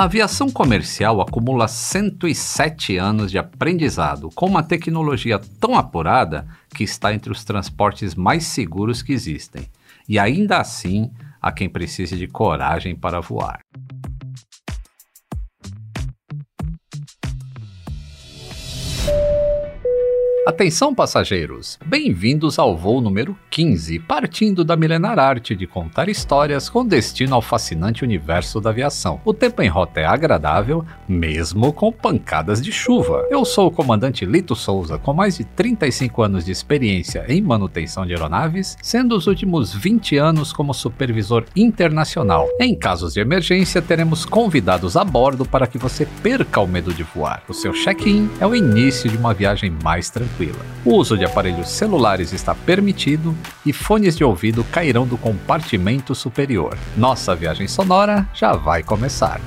A aviação comercial acumula 107 anos de aprendizado com uma tecnologia tão apurada que está entre os transportes mais seguros que existem. E ainda assim, há quem precise de coragem para voar. Atenção, passageiros! Bem-vindos ao voo número 15, partindo da milenar arte de contar histórias com destino ao fascinante universo da aviação. O tempo em rota é agradável, mesmo com pancadas de chuva. Eu sou o comandante Lito Souza, com mais de 35 anos de experiência em manutenção de aeronaves, sendo os últimos 20 anos como supervisor internacional. Em casos de emergência, teremos convidados a bordo para que você perca o medo de voar. O seu check-in é o início de uma viagem mais tranquila tranquila. O uso de aparelhos celulares está permitido e fones de ouvido cairão do compartimento superior. Nossa viagem sonora já vai começar.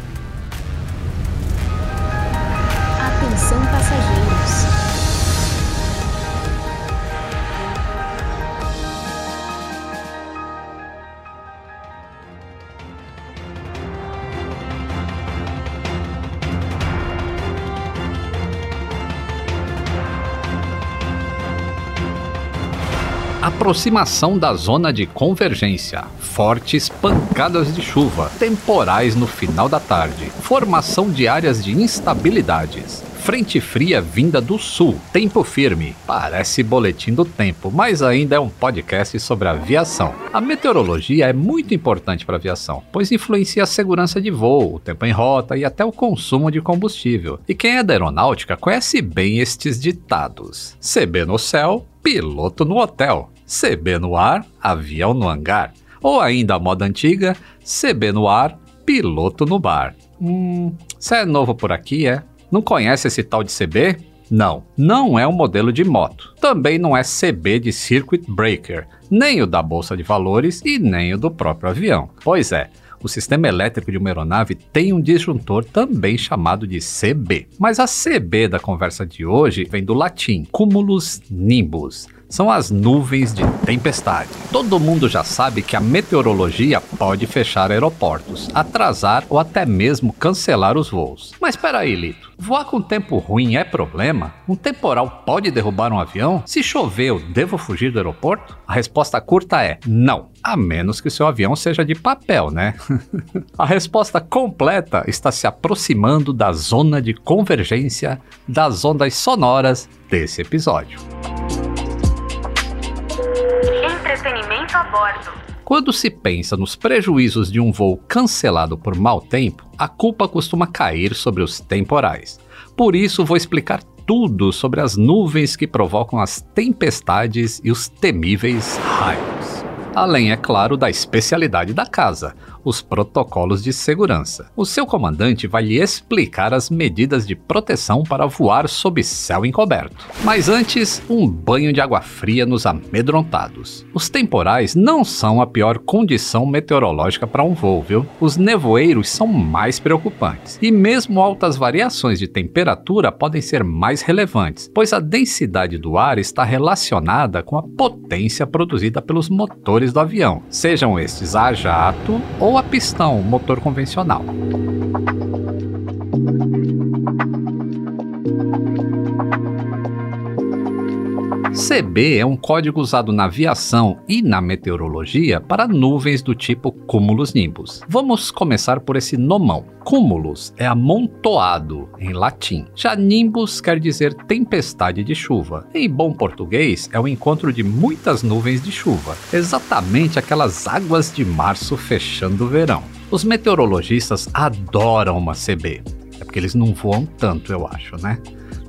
Aproximação da zona de convergência, fortes pancadas de chuva, temporais no final da tarde, formação de áreas de instabilidades, frente fria vinda do sul, tempo firme. Parece boletim do tempo, mas ainda é um podcast sobre aviação. A meteorologia é muito importante para a aviação, pois influencia a segurança de voo, o tempo em rota e até o consumo de combustível. E quem é da aeronáutica conhece bem estes ditados: CB no céu, piloto no hotel. CB no ar, avião no hangar. Ou ainda a moda antiga, CB no ar, piloto no bar. Hum, você é novo por aqui, é? Não conhece esse tal de CB? Não, não é um modelo de moto. Também não é CB de Circuit Breaker, nem o da Bolsa de Valores e nem o do próprio avião. Pois é, o sistema elétrico de uma aeronave tem um disjuntor também chamado de CB. Mas a CB da conversa de hoje vem do latim cumulus nimbus, são as nuvens de tempestade. Todo mundo já sabe que a meteorologia pode fechar aeroportos, atrasar ou até mesmo cancelar os voos. Mas espera aí, Lito. Voar com tempo ruim é problema? Um temporal pode derrubar um avião? Se chover, eu devo fugir do aeroporto? A resposta curta é não, a menos que seu avião seja de papel, né? a resposta completa está se aproximando da zona de convergência das ondas sonoras desse episódio. A bordo. Quando se pensa nos prejuízos de um voo cancelado por mau tempo, a culpa costuma cair sobre os temporais. Por isso, vou explicar tudo sobre as nuvens que provocam as tempestades e os temíveis raios. Além, é claro, da especialidade da casa, os protocolos de segurança. O seu comandante vai lhe explicar as medidas de proteção para voar sob céu encoberto. Mas antes, um banho de água fria nos amedrontados. Os temporais não são a pior condição meteorológica para um voo, viu? Os nevoeiros são mais preocupantes. E mesmo altas variações de temperatura podem ser mais relevantes, pois a densidade do ar está relacionada com a potência produzida pelos motores do avião, sejam estes a jato ou ou a pistão, motor convencional. CB é um código usado na aviação e na meteorologia para nuvens do tipo cúmulos nimbus. Vamos começar por esse nomão. Cúmulos é amontoado em latim. Já nimbus quer dizer tempestade de chuva. Em bom português, é o encontro de muitas nuvens de chuva, exatamente aquelas águas de março fechando o verão. Os meteorologistas adoram uma CB. É porque eles não voam tanto, eu acho, né?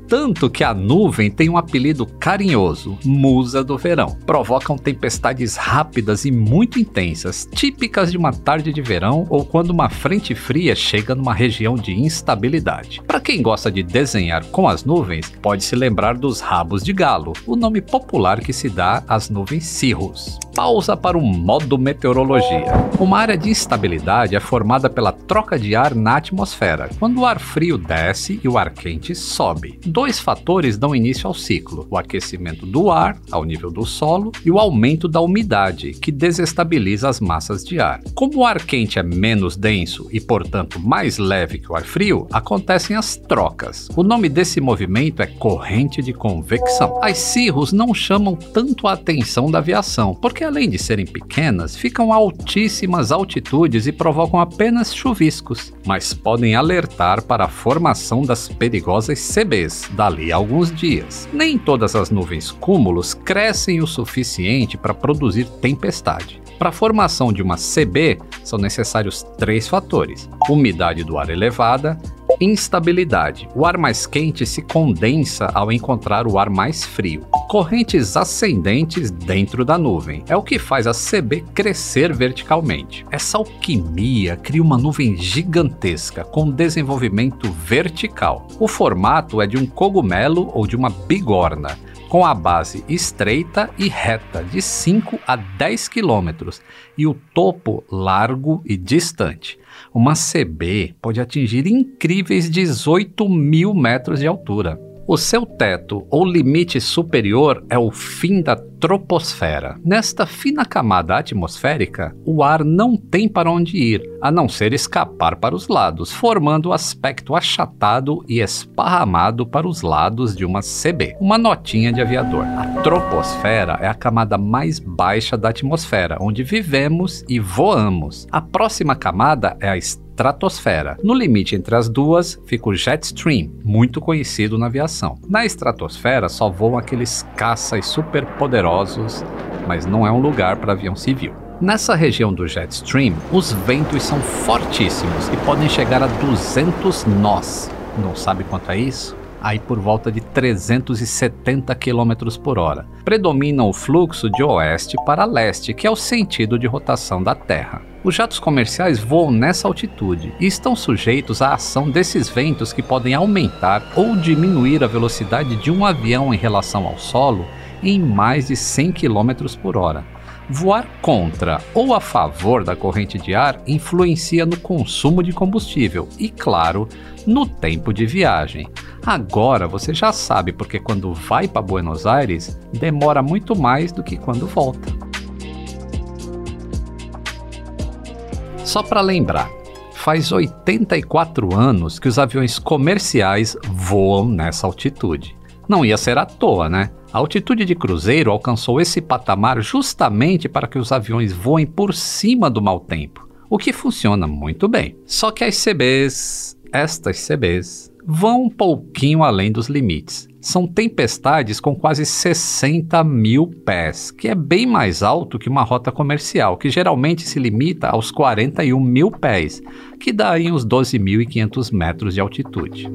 Tanto que a nuvem tem um apelido carinhoso, musa do verão. Provocam tempestades rápidas e muito intensas, típicas de uma tarde de verão ou quando uma frente fria chega numa região de instabilidade. Para quem gosta de desenhar com as nuvens, pode se lembrar dos rabos de galo, o nome popular que se dá às nuvens cirrus. Pausa para o modo meteorologia. Uma área de instabilidade é formada pela troca de ar na atmosfera, quando o ar frio desce e o ar quente sobe. Dois fatores dão início ao ciclo: o aquecimento do ar, ao nível do solo, e o aumento da umidade, que desestabiliza as massas de ar. Como o ar quente é menos denso e, portanto, mais leve que o ar frio, acontecem as trocas. O nome desse movimento é corrente de convecção. As cirros não chamam tanto a atenção da aviação, porque além de serem pequenas, ficam a altíssimas altitudes e provocam apenas chuviscos, mas podem alertar para a formação das perigosas CBs dali a alguns dias. Nem todas as nuvens cúmulos crescem o suficiente para produzir tempestade. Para a formação de uma CB, são necessários três fatores: umidade do ar elevada, Instabilidade. O ar mais quente se condensa ao encontrar o ar mais frio. Correntes ascendentes dentro da nuvem. É o que faz a CB crescer verticalmente. Essa alquimia cria uma nuvem gigantesca com desenvolvimento vertical. O formato é de um cogumelo ou de uma bigorna com a base estreita e reta de 5 a 10 quilômetros e o topo largo e distante. Uma CB pode atingir incríveis 18 mil metros de altura. O seu teto ou limite superior é o fim da troposfera. Nesta fina camada atmosférica, o ar não tem para onde ir, a não ser escapar para os lados, formando o aspecto achatado e esparramado para os lados de uma CB. Uma notinha de aviador. A troposfera é a camada mais baixa da atmosfera, onde vivemos e voamos. A próxima camada é a estratosfera. No limite entre as duas fica o jet stream, muito conhecido na aviação. Na estratosfera só voam aqueles caças superpoderosos, mas não é um lugar para avião civil. Nessa região do jet stream, os ventos são fortíssimos e podem chegar a 200 nós. Não sabe quanto é isso? Aí por volta de 370 km por hora. Predomina o fluxo de oeste para leste, que é o sentido de rotação da Terra. Os jatos comerciais voam nessa altitude e estão sujeitos à ação desses ventos que podem aumentar ou diminuir a velocidade de um avião em relação ao solo em mais de 100 km por hora. Voar contra ou a favor da corrente de ar influencia no consumo de combustível e, claro, no tempo de viagem. Agora você já sabe porque quando vai para Buenos Aires demora muito mais do que quando volta. Só para lembrar, faz 84 anos que os aviões comerciais voam nessa altitude. Não ia ser à toa, né? A altitude de cruzeiro alcançou esse patamar justamente para que os aviões voem por cima do mau tempo, o que funciona muito bem. Só que as CBs, estas CBs, vão um pouquinho além dos limites. São tempestades com quase 60 mil pés, que é bem mais alto que uma rota comercial, que geralmente se limita aos 41 mil pés, que dá aí uns 12.500 metros de altitude.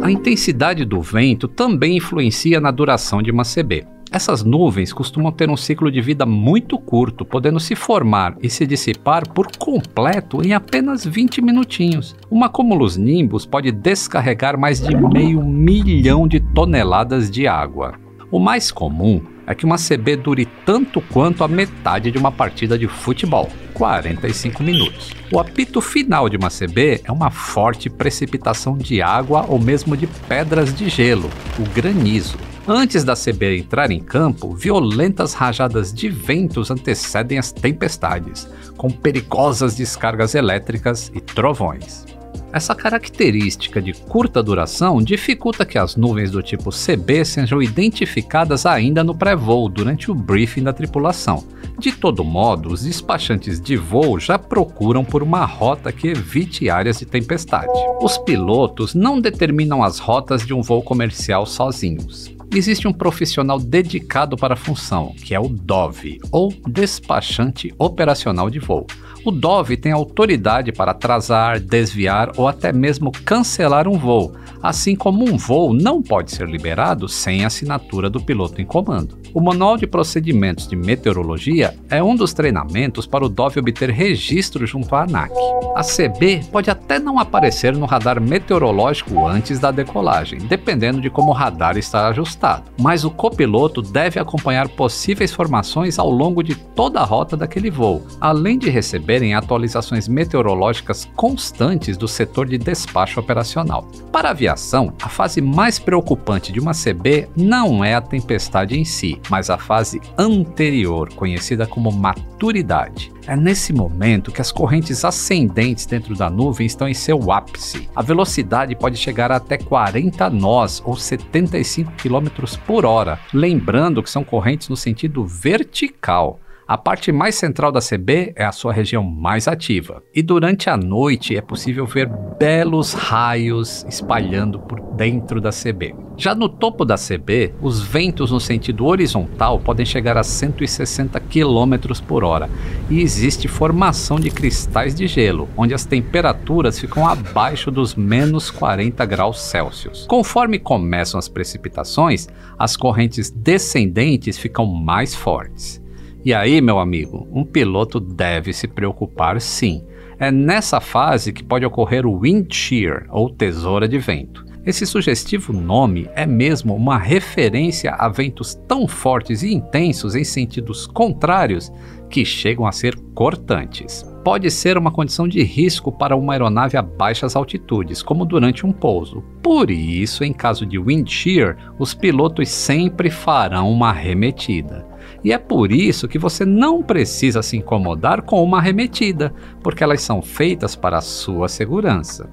A intensidade do vento também influencia na duração de uma CB. Essas nuvens costumam ter um ciclo de vida muito curto, podendo se formar e se dissipar por completo em apenas 20 minutinhos. Uma cumulus nimbus pode descarregar mais de meio milhão de toneladas de água. O mais comum é que uma CB dure tanto quanto a metade de uma partida de futebol, 45 minutos. O apito final de uma CB é uma forte precipitação de água ou mesmo de pedras de gelo, o granizo. Antes da CB entrar em campo, violentas rajadas de ventos antecedem as tempestades, com perigosas descargas elétricas e trovões. Essa característica de curta duração dificulta que as nuvens do tipo CB sejam identificadas ainda no pré-voo durante o briefing da tripulação. De todo modo, os despachantes de voo já procuram por uma rota que evite áreas de tempestade. Os pilotos não determinam as rotas de um voo comercial sozinhos Existe um profissional dedicado para a função, que é o DOV, ou Despachante Operacional de Voo. O DOV tem autoridade para atrasar, desviar ou até mesmo cancelar um voo, assim como um voo não pode ser liberado sem assinatura do piloto em comando. O Manual de Procedimentos de Meteorologia é um dos treinamentos para o DOV obter registro junto à ANAC. A CB pode até não aparecer no radar meteorológico antes da decolagem, dependendo de como o radar está ajustado, mas o copiloto deve acompanhar possíveis formações ao longo de toda a rota daquele voo, além de receberem atualizações meteorológicas constantes do setor de despacho operacional. Para a aviação, a fase mais preocupante de uma CB não é a tempestade em si, mas a fase anterior, conhecida como maturidade. É nesse momento que as correntes ascendentes dentro da nuvem estão em seu ápice. A velocidade pode chegar até 40 nós ou 75 km por hora, lembrando que são correntes no sentido vertical. A parte mais central da CB é a sua região mais ativa, e durante a noite é possível ver belos raios espalhando por dentro da CB. Já no topo da CB, os ventos no sentido horizontal podem chegar a 160 km por hora, e existe formação de cristais de gelo, onde as temperaturas ficam abaixo dos menos 40 graus Celsius. Conforme começam as precipitações, as correntes descendentes ficam mais fortes. E aí, meu amigo, um piloto deve se preocupar sim. É nessa fase que pode ocorrer o wind shear, ou tesoura de vento. Esse sugestivo nome é mesmo uma referência a ventos tão fortes e intensos em sentidos contrários que chegam a ser cortantes. Pode ser uma condição de risco para uma aeronave a baixas altitudes, como durante um pouso. Por isso, em caso de wind shear, os pilotos sempre farão uma arremetida. E é por isso que você não precisa se incomodar com uma arremetida, porque elas são feitas para a sua segurança.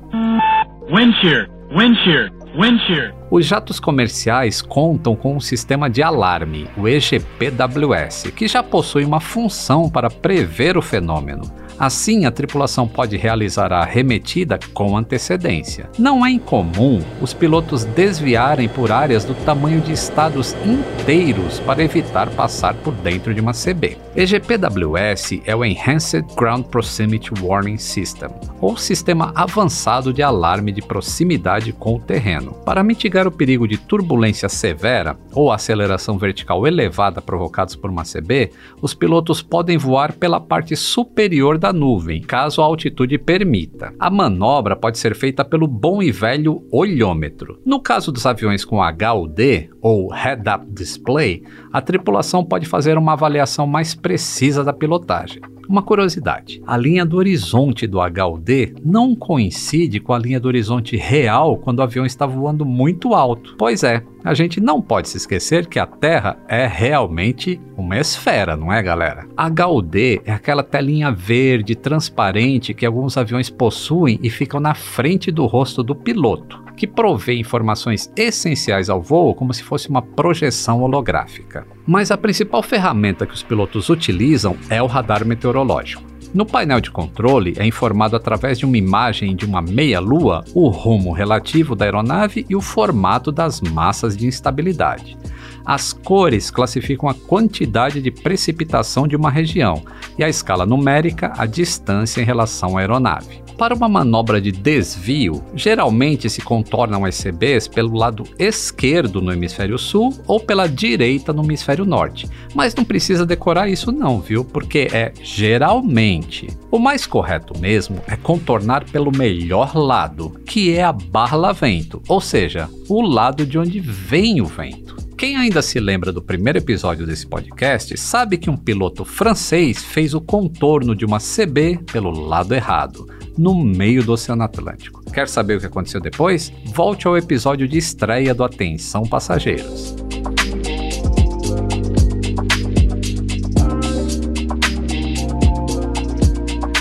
Wind shear, wind shear, wind shear. Os jatos comerciais contam com um sistema de alarme, o EGPWS, que já possui uma função para prever o fenômeno. Assim, a tripulação pode realizar a arremetida com antecedência. Não é incomum os pilotos desviarem por áreas do tamanho de estados inteiros para evitar passar por dentro de uma CB. EGPWS é o Enhanced Ground Proximity Warning System, ou sistema avançado de alarme de proximidade com o terreno. Para mitigar o perigo de turbulência severa ou aceleração vertical elevada provocados por uma CB, os pilotos podem voar pela parte superior da da nuvem, caso a altitude permita. A manobra pode ser feita pelo bom e velho olhômetro. No caso dos aviões com HUD, ou Head Up Display, a tripulação pode fazer uma avaliação mais precisa da pilotagem. Uma curiosidade: a linha do horizonte do HUD não coincide com a linha do horizonte real quando o avião está voando muito alto. Pois é, a gente não pode se esquecer que a Terra é realmente uma esfera, não é, galera? HUD é aquela telinha verde transparente que alguns aviões possuem e ficam na frente do rosto do piloto que provê informações essenciais ao voo como se fosse uma projeção holográfica. Mas a principal ferramenta que os pilotos utilizam é o radar meteorológico. No painel de controle é informado através de uma imagem de uma meia-lua o rumo relativo da aeronave e o formato das massas de instabilidade. As cores classificam a quantidade de precipitação de uma região e a escala numérica a distância em relação à aeronave. Para uma manobra de desvio, geralmente se contornam as CBs pelo lado esquerdo no hemisfério sul ou pela direita no hemisfério norte. Mas não precisa decorar isso não, viu? Porque é geralmente. O mais correto mesmo é contornar pelo melhor lado, que é a barra-vento, ou seja, o lado de onde vem o vento. Quem ainda se lembra do primeiro episódio desse podcast sabe que um piloto francês fez o contorno de uma CB pelo lado errado no meio do Oceano Atlântico. Quer saber o que aconteceu depois? Volte ao episódio de estreia do Atenção Passageiros.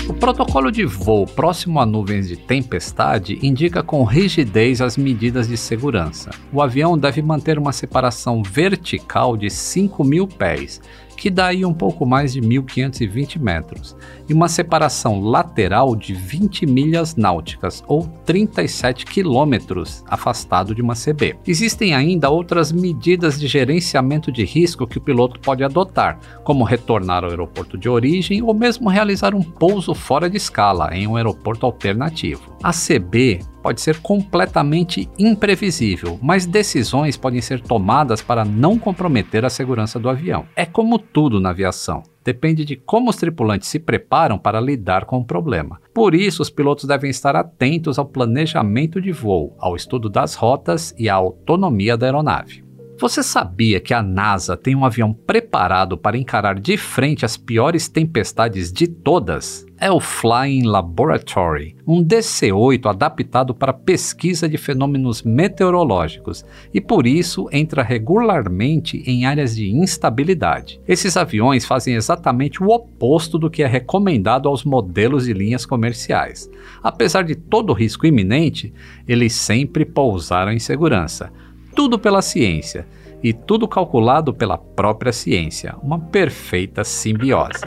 O protocolo de voo próximo a nuvens de tempestade indica com rigidez as medidas de segurança. O avião deve manter uma separação vertical de 5 mil pés que dá aí um pouco mais de 1520 metros, e uma separação lateral de 20 milhas náuticas ou 37 quilômetros afastado de uma CB. Existem ainda outras medidas de gerenciamento de risco que o piloto pode adotar, como retornar ao aeroporto de origem ou mesmo realizar um pouso fora de escala em um aeroporto alternativo. A CB pode ser completamente imprevisível, mas decisões podem ser tomadas para não comprometer a segurança do avião. É como tudo na aviação. Depende de como os tripulantes se preparam para lidar com o problema. Por isso, os pilotos devem estar atentos ao planejamento de voo, ao estudo das rotas e à autonomia da aeronave. Você sabia que a NASA tem um avião preparado para encarar de frente as piores tempestades de todas? é o Flying Laboratory, um DC-8 adaptado para pesquisa de fenômenos meteorológicos e por isso entra regularmente em áreas de instabilidade. Esses aviões fazem exatamente o oposto do que é recomendado aos modelos de linhas comerciais. Apesar de todo o risco iminente, eles sempre pousaram em segurança. Tudo pela ciência e tudo calculado pela própria ciência, uma perfeita simbiose.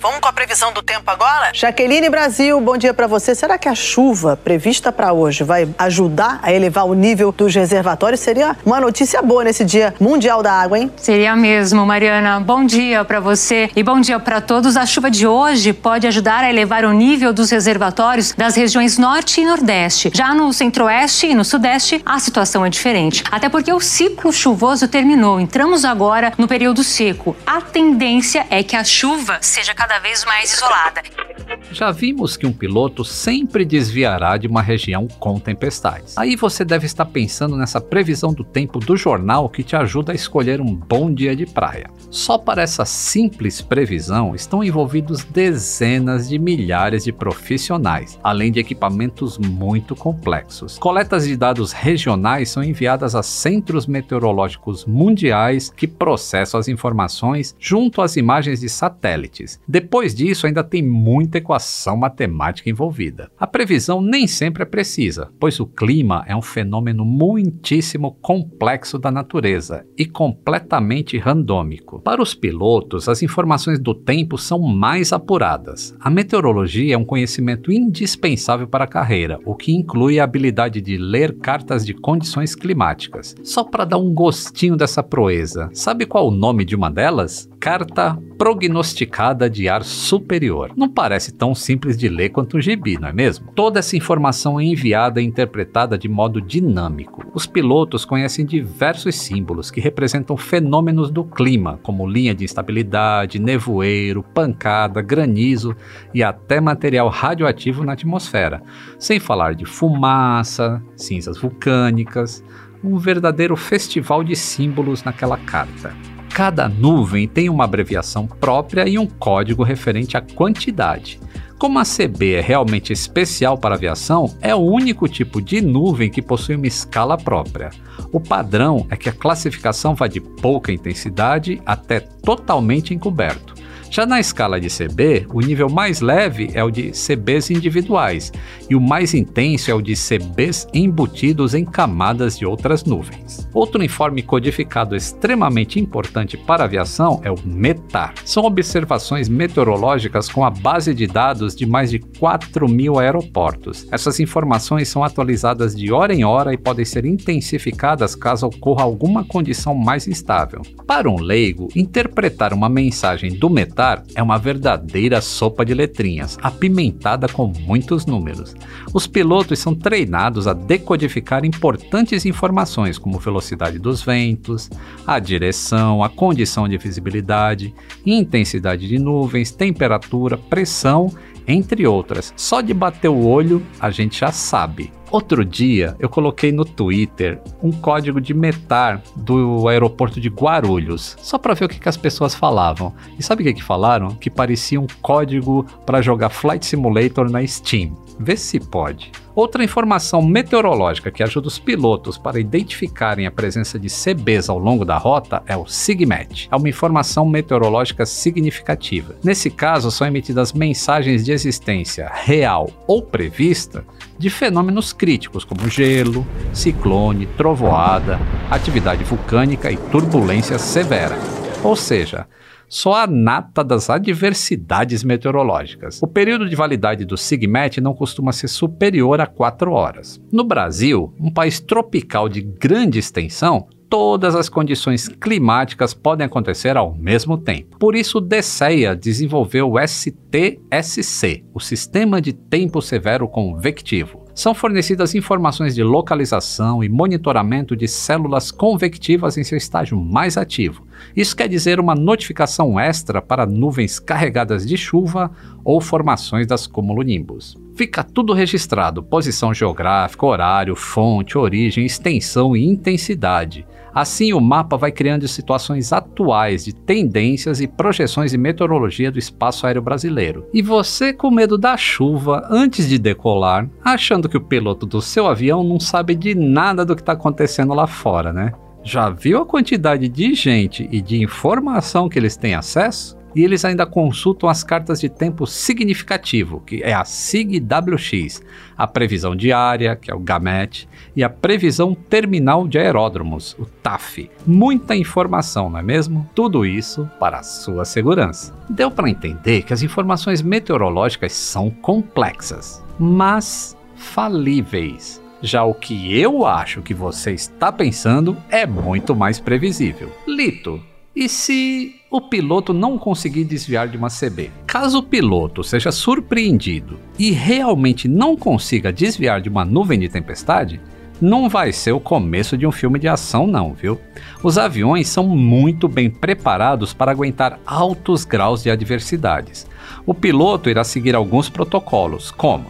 Vamos com a previsão do tempo agora? Jaqueline Brasil, bom dia para você. Será que a chuva prevista para hoje vai ajudar a elevar o nível dos reservatórios? Seria uma notícia boa nesse Dia Mundial da Água, hein? Seria mesmo, Mariana. Bom dia para você e bom dia para todos. A chuva de hoje pode ajudar a elevar o nível dos reservatórios das regiões Norte e Nordeste. Já no Centro-Oeste e no Sudeste, a situação é diferente. Até porque o ciclo chuvoso terminou. Entramos agora no período seco. A tendência é que a chuva seja cada cada vez mais isolada. Já vimos que um piloto sempre desviará de uma região com tempestades. Aí você deve estar pensando nessa previsão do tempo do jornal que te ajuda a escolher um bom dia de praia. Só para essa simples previsão estão envolvidos dezenas de milhares de profissionais, além de equipamentos muito complexos. Coletas de dados regionais são enviadas a centros meteorológicos mundiais que processam as informações junto às imagens de satélites. Depois disso, ainda tem muita equação matemática envolvida. A previsão nem sempre é precisa, pois o clima é um fenômeno muitíssimo complexo da natureza e completamente randômico. Para os pilotos, as informações do tempo são mais apuradas. A meteorologia é um conhecimento indispensável para a carreira, o que inclui a habilidade de ler cartas de condições climáticas. Só para dar um gostinho dessa proeza, sabe qual o nome de uma delas? Carta prognosticada de superior. Não parece tão simples de ler quanto um gibi, não é mesmo? Toda essa informação é enviada e interpretada de modo dinâmico. Os pilotos conhecem diversos símbolos que representam fenômenos do clima, como linha de instabilidade, nevoeiro, pancada, granizo e até material radioativo na atmosfera, sem falar de fumaça, cinzas vulcânicas, um verdadeiro festival de símbolos naquela carta. Cada nuvem tem uma abreviação própria e um código referente à quantidade. Como a CB é realmente especial para aviação, é o único tipo de nuvem que possui uma escala própria. O padrão é que a classificação vai de pouca intensidade até totalmente encoberto. Já na escala de CB, o nível mais leve é o de CBs individuais e o mais intenso é o de CBs embutidos em camadas de outras nuvens. Outro informe codificado extremamente importante para a aviação é o METAR. São observações meteorológicas com a base de dados de mais de 4 mil aeroportos. Essas informações são atualizadas de hora em hora e podem ser intensificadas caso ocorra alguma condição mais instável. Para um leigo, interpretar uma mensagem do METAR é uma verdadeira sopa de letrinhas, apimentada com muitos números. Os pilotos são treinados a decodificar importantes informações como velocidade dos ventos, a direção, a condição de visibilidade, intensidade de nuvens, temperatura, pressão, entre outras. Só de bater o olho a gente já sabe. Outro dia eu coloquei no Twitter um código de metar do aeroporto de Guarulhos, só para ver o que, que, as pessoas falavam. E sabe o que, que falaram? Que parecia um código para jogar Flight Simulator na Steam. Vê se pode. Outra informação meteorológica que ajuda os pilotos para identificarem a presença de CBs ao longo da rota é o SIGMET. É uma informação meteorológica significativa. Nesse caso, são emitidas mensagens de existência real ou prevista de fenômenos críticos como gelo, ciclone, trovoada, atividade vulcânica e turbulência severa. Ou seja, só a nata das adversidades meteorológicas. O período de validade do SIGMET não costuma ser superior a 4 horas. No Brasil, um país tropical de grande extensão, todas as condições climáticas podem acontecer ao mesmo tempo. Por isso, DSEA desenvolveu o STSC, o Sistema de Tempo Severo Convectivo. São fornecidas informações de localização e monitoramento de células convectivas em seu estágio mais ativo. Isso quer dizer uma notificação extra para nuvens carregadas de chuva ou formações das cumulonimbus. Fica tudo registrado: posição geográfica, horário, fonte, origem, extensão e intensidade. Assim, o mapa vai criando situações atuais de tendências e projeções de meteorologia do espaço aéreo brasileiro. E você, com medo da chuva antes de decolar, achando que o piloto do seu avião não sabe de nada do que está acontecendo lá fora, né? Já viu a quantidade de gente e de informação que eles têm acesso? E eles ainda consultam as cartas de tempo significativo, que é a SIG-WX, a previsão diária, que é o GAMET, e a previsão terminal de aeródromos, o TAF. Muita informação, não é mesmo? Tudo isso para a sua segurança. Deu para entender que as informações meteorológicas são complexas, mas falíveis. Já o que eu acho que você está pensando é muito mais previsível. Lito, e se o piloto não conseguir desviar de uma CB? Caso o piloto seja surpreendido e realmente não consiga desviar de uma nuvem de tempestade, não vai ser o começo de um filme de ação, não, viu? Os aviões são muito bem preparados para aguentar altos graus de adversidades. O piloto irá seguir alguns protocolos, como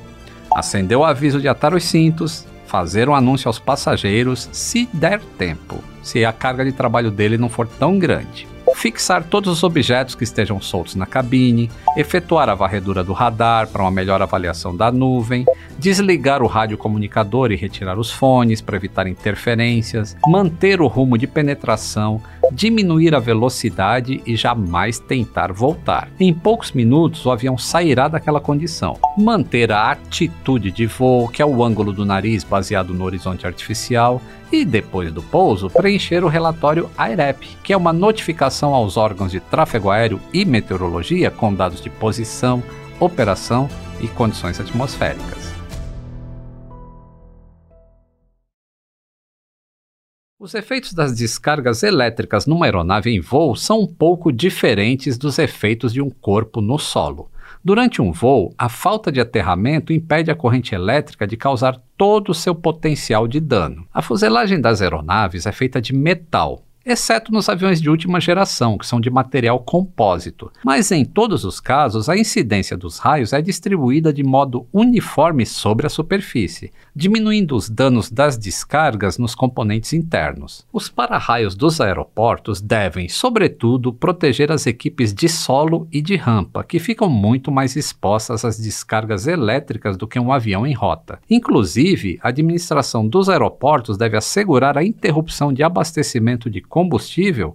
acender o aviso de atar os cintos, fazer um anúncio aos passageiros se der tempo, se a carga de trabalho dele não for tão grande. Fixar todos os objetos que estejam soltos na cabine, efetuar a varredura do radar para uma melhor avaliação da nuvem, desligar o rádio comunicador e retirar os fones para evitar interferências, manter o rumo de penetração, diminuir a velocidade e jamais tentar voltar. Em poucos minutos, o avião sairá daquela condição. Manter a atitude de voo, que é o ângulo do nariz baseado no horizonte artificial, e depois do pouso, preencher o relatório AIREP, que é uma notificação aos órgãos de tráfego aéreo e meteorologia com dados de posição, operação e condições atmosféricas. Os efeitos das descargas elétricas numa aeronave em voo são um pouco diferentes dos efeitos de um corpo no solo. Durante um voo, a falta de aterramento impede a corrente elétrica de causar todo o seu potencial de dano. A fuselagem das aeronaves é feita de metal, exceto nos aviões de última geração, que são de material compósito. Mas em todos os casos, a incidência dos raios é distribuída de modo uniforme sobre a superfície, diminuindo os danos das descargas nos componentes internos. Os para-raios dos aeroportos devem, sobretudo, proteger as equipes de solo e de rampa, que ficam muito mais expostas às descargas elétricas do que um avião em rota. Inclusive, a administração dos aeroportos deve assegurar a interrupção de abastecimento de combustível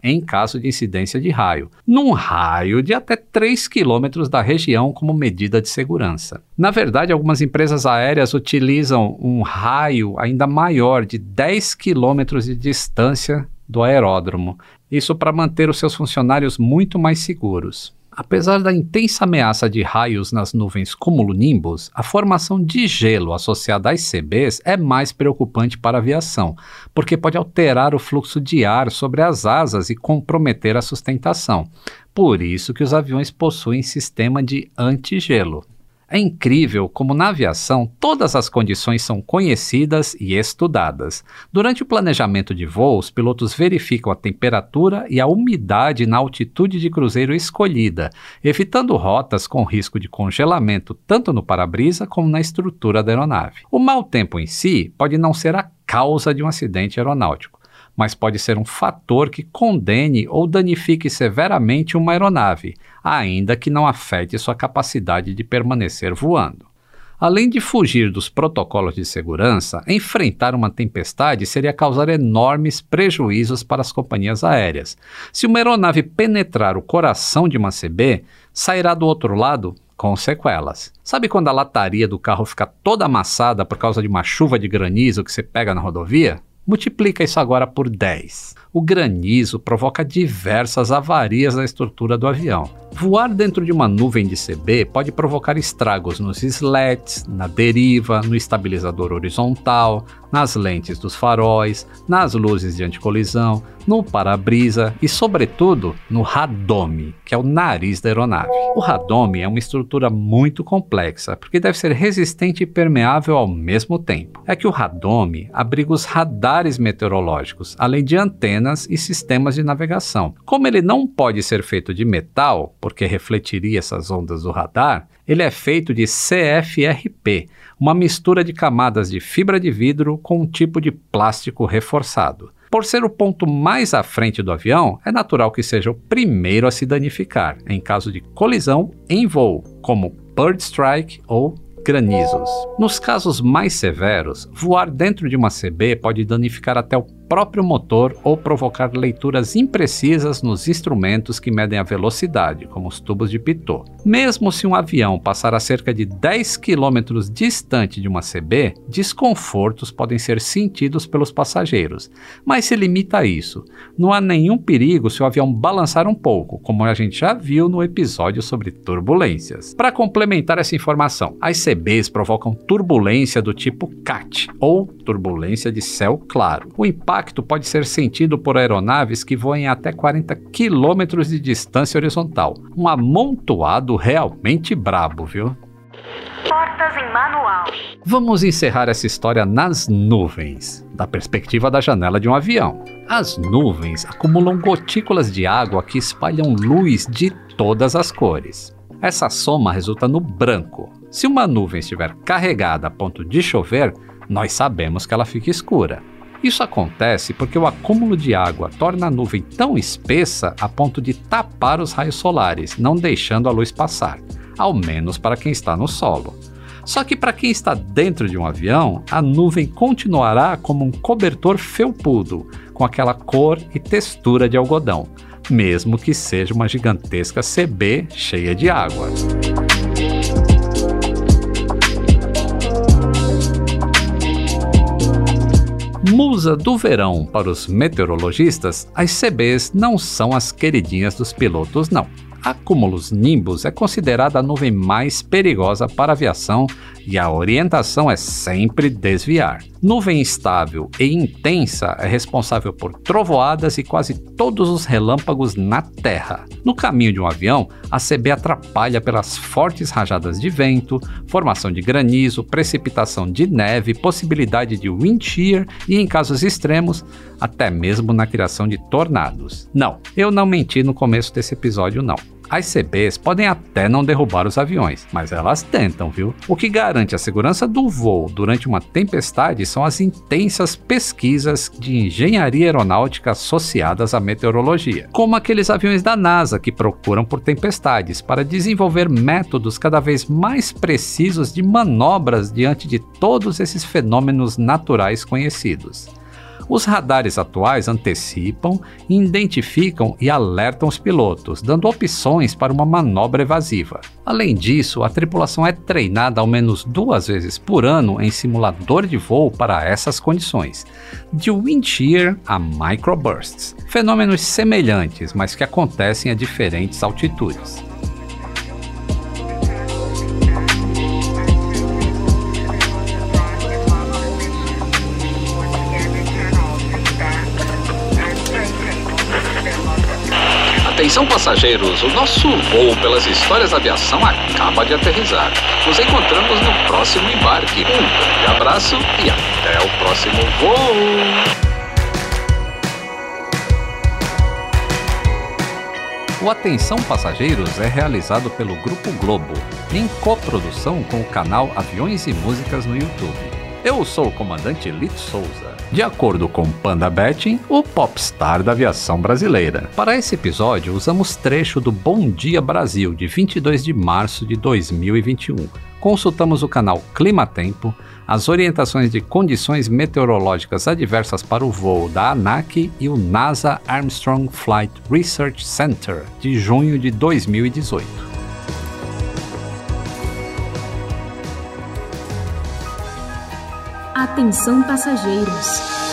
em caso de incidência de raio, num raio de até 3 quilômetros da região como medida de segurança. Na verdade, algumas empresas aéreas utilizam um raio ainda maior de 10 quilômetros de distância do aeródromo, isso para manter os seus funcionários muito mais seguros. Apesar da intensa ameaça de raios nas nuvens cumulonimbus, a formação de gelo associada às CBs é mais preocupante para a aviação, porque pode alterar o fluxo de ar sobre as asas e comprometer a sustentação. Por isso que os aviões possuem sistema de antigelo. É incrível como na aviação todas as condições são conhecidas e estudadas. Durante o planejamento de voo, os pilotos verificam a temperatura e a umidade na altitude de cruzeiro escolhida, evitando rotas com risco de congelamento tanto no para-brisa como na estrutura da aeronave. O mau tempo em si pode não ser a causa de um acidente aeronáutico mas pode ser um fator que condene ou danifique severamente uma aeronave, ainda que não afete sua capacidade de permanecer voando. Além de fugir dos protocolos de segurança, enfrentar uma tempestade seria causar enormes prejuízos para as companhias aéreas. Se uma aeronave penetrar o coração de uma CB, sairá do outro lado com sequelas. Sabe quando a lataria do carro fica toda amassada por causa de uma chuva de granizo que você pega na rodovia? Multiplica isso agora por 10. O granizo provoca diversas avarias na estrutura do avião. Voar dentro de uma nuvem de CB pode provocar estragos nos slats, na deriva, no estabilizador horizontal, nas lentes dos faróis, nas luzes de anticolisão, no para-brisa e, sobretudo, no radome, que é o nariz da aeronave. O radome é uma estrutura muito complexa, porque deve ser resistente e permeável ao mesmo tempo. É que o radome abriga os radares meteorológicos, além de antenas e sistemas de navegação. Como ele não pode ser feito de metal, porque refletiria essas ondas do radar, ele é feito de CFRP, uma mistura de camadas de fibra de vidro com um tipo de plástico reforçado. Por ser o ponto mais à frente do avião, é natural que seja o primeiro a se danificar em caso de colisão em voo, como bird strike ou granizos. Nos casos mais severos, voar dentro de uma CB pode danificar até o próprio motor ou provocar leituras imprecisas nos instrumentos que medem a velocidade, como os tubos de pitot. Mesmo se um avião passar a cerca de 10 km distante de uma CB, desconfortos podem ser sentidos pelos passageiros, mas se limita a isso. Não há nenhum perigo se o avião balançar um pouco, como a gente já viu no episódio sobre turbulências. Para complementar essa informação, as CBs provocam turbulência do tipo CAT, ou turbulência de céu claro. O impacto pode ser sentido por aeronaves que voem até 40 km de distância horizontal. Um amontoado realmente brabo, viu? Portas em manual. Vamos encerrar essa história nas nuvens, da perspectiva da janela de um avião. As nuvens acumulam gotículas de água que espalham luz de todas as cores. Essa soma resulta no branco. Se uma nuvem estiver carregada a ponto de chover, nós sabemos que ela fica escura. Isso acontece porque o acúmulo de água torna a nuvem tão espessa a ponto de tapar os raios solares, não deixando a luz passar, ao menos para quem está no solo. Só que para quem está dentro de um avião, a nuvem continuará como um cobertor felpudo, com aquela cor e textura de algodão, mesmo que seja uma gigantesca CB cheia de água. Musa do verão para os meteorologistas, as CBs não são as queridinhas dos pilotos, não. A Cumulus Nimbus é considerada a nuvem mais perigosa para a aviação e a orientação é sempre desviar. Nuvem instável e intensa é responsável por trovoadas e quase todos os relâmpagos na Terra. No caminho de um avião, a CB atrapalha pelas fortes rajadas de vento, formação de granizo, precipitação de neve, possibilidade de wind shear e, em casos extremos, até mesmo na criação de tornados. Não, eu não menti no começo desse episódio, não. As CBs podem até não derrubar os aviões, mas elas tentam, viu? O que garante a segurança do voo durante uma tempestade são as intensas pesquisas de engenharia aeronáutica associadas à meteorologia, como aqueles aviões da NASA que procuram por tempestades para desenvolver métodos cada vez mais precisos de manobras diante de todos esses fenômenos naturais conhecidos. Os radares atuais antecipam, identificam e alertam os pilotos, dando opções para uma manobra evasiva. Além disso, a tripulação é treinada ao menos duas vezes por ano em simulador de voo para essas condições, de wind shear a microbursts, fenômenos semelhantes, mas que acontecem a diferentes altitudes. Atenção passageiros, o nosso voo pelas histórias da aviação acaba de aterrizar. Nos encontramos no próximo embarque. Um grande abraço e até o próximo voo! O Atenção Passageiros é realizado pelo Grupo Globo, em coprodução com o canal Aviões e Músicas no YouTube. Eu sou o comandante Lito Souza. De acordo com Panda Betting, o popstar da aviação brasileira. Para esse episódio, usamos trecho do Bom Dia Brasil, de 22 de março de 2021. Consultamos o canal Clima Tempo, as orientações de condições meteorológicas adversas para o voo da ANAC e o NASA Armstrong Flight Research Center, de junho de 2018. Atenção passageiros.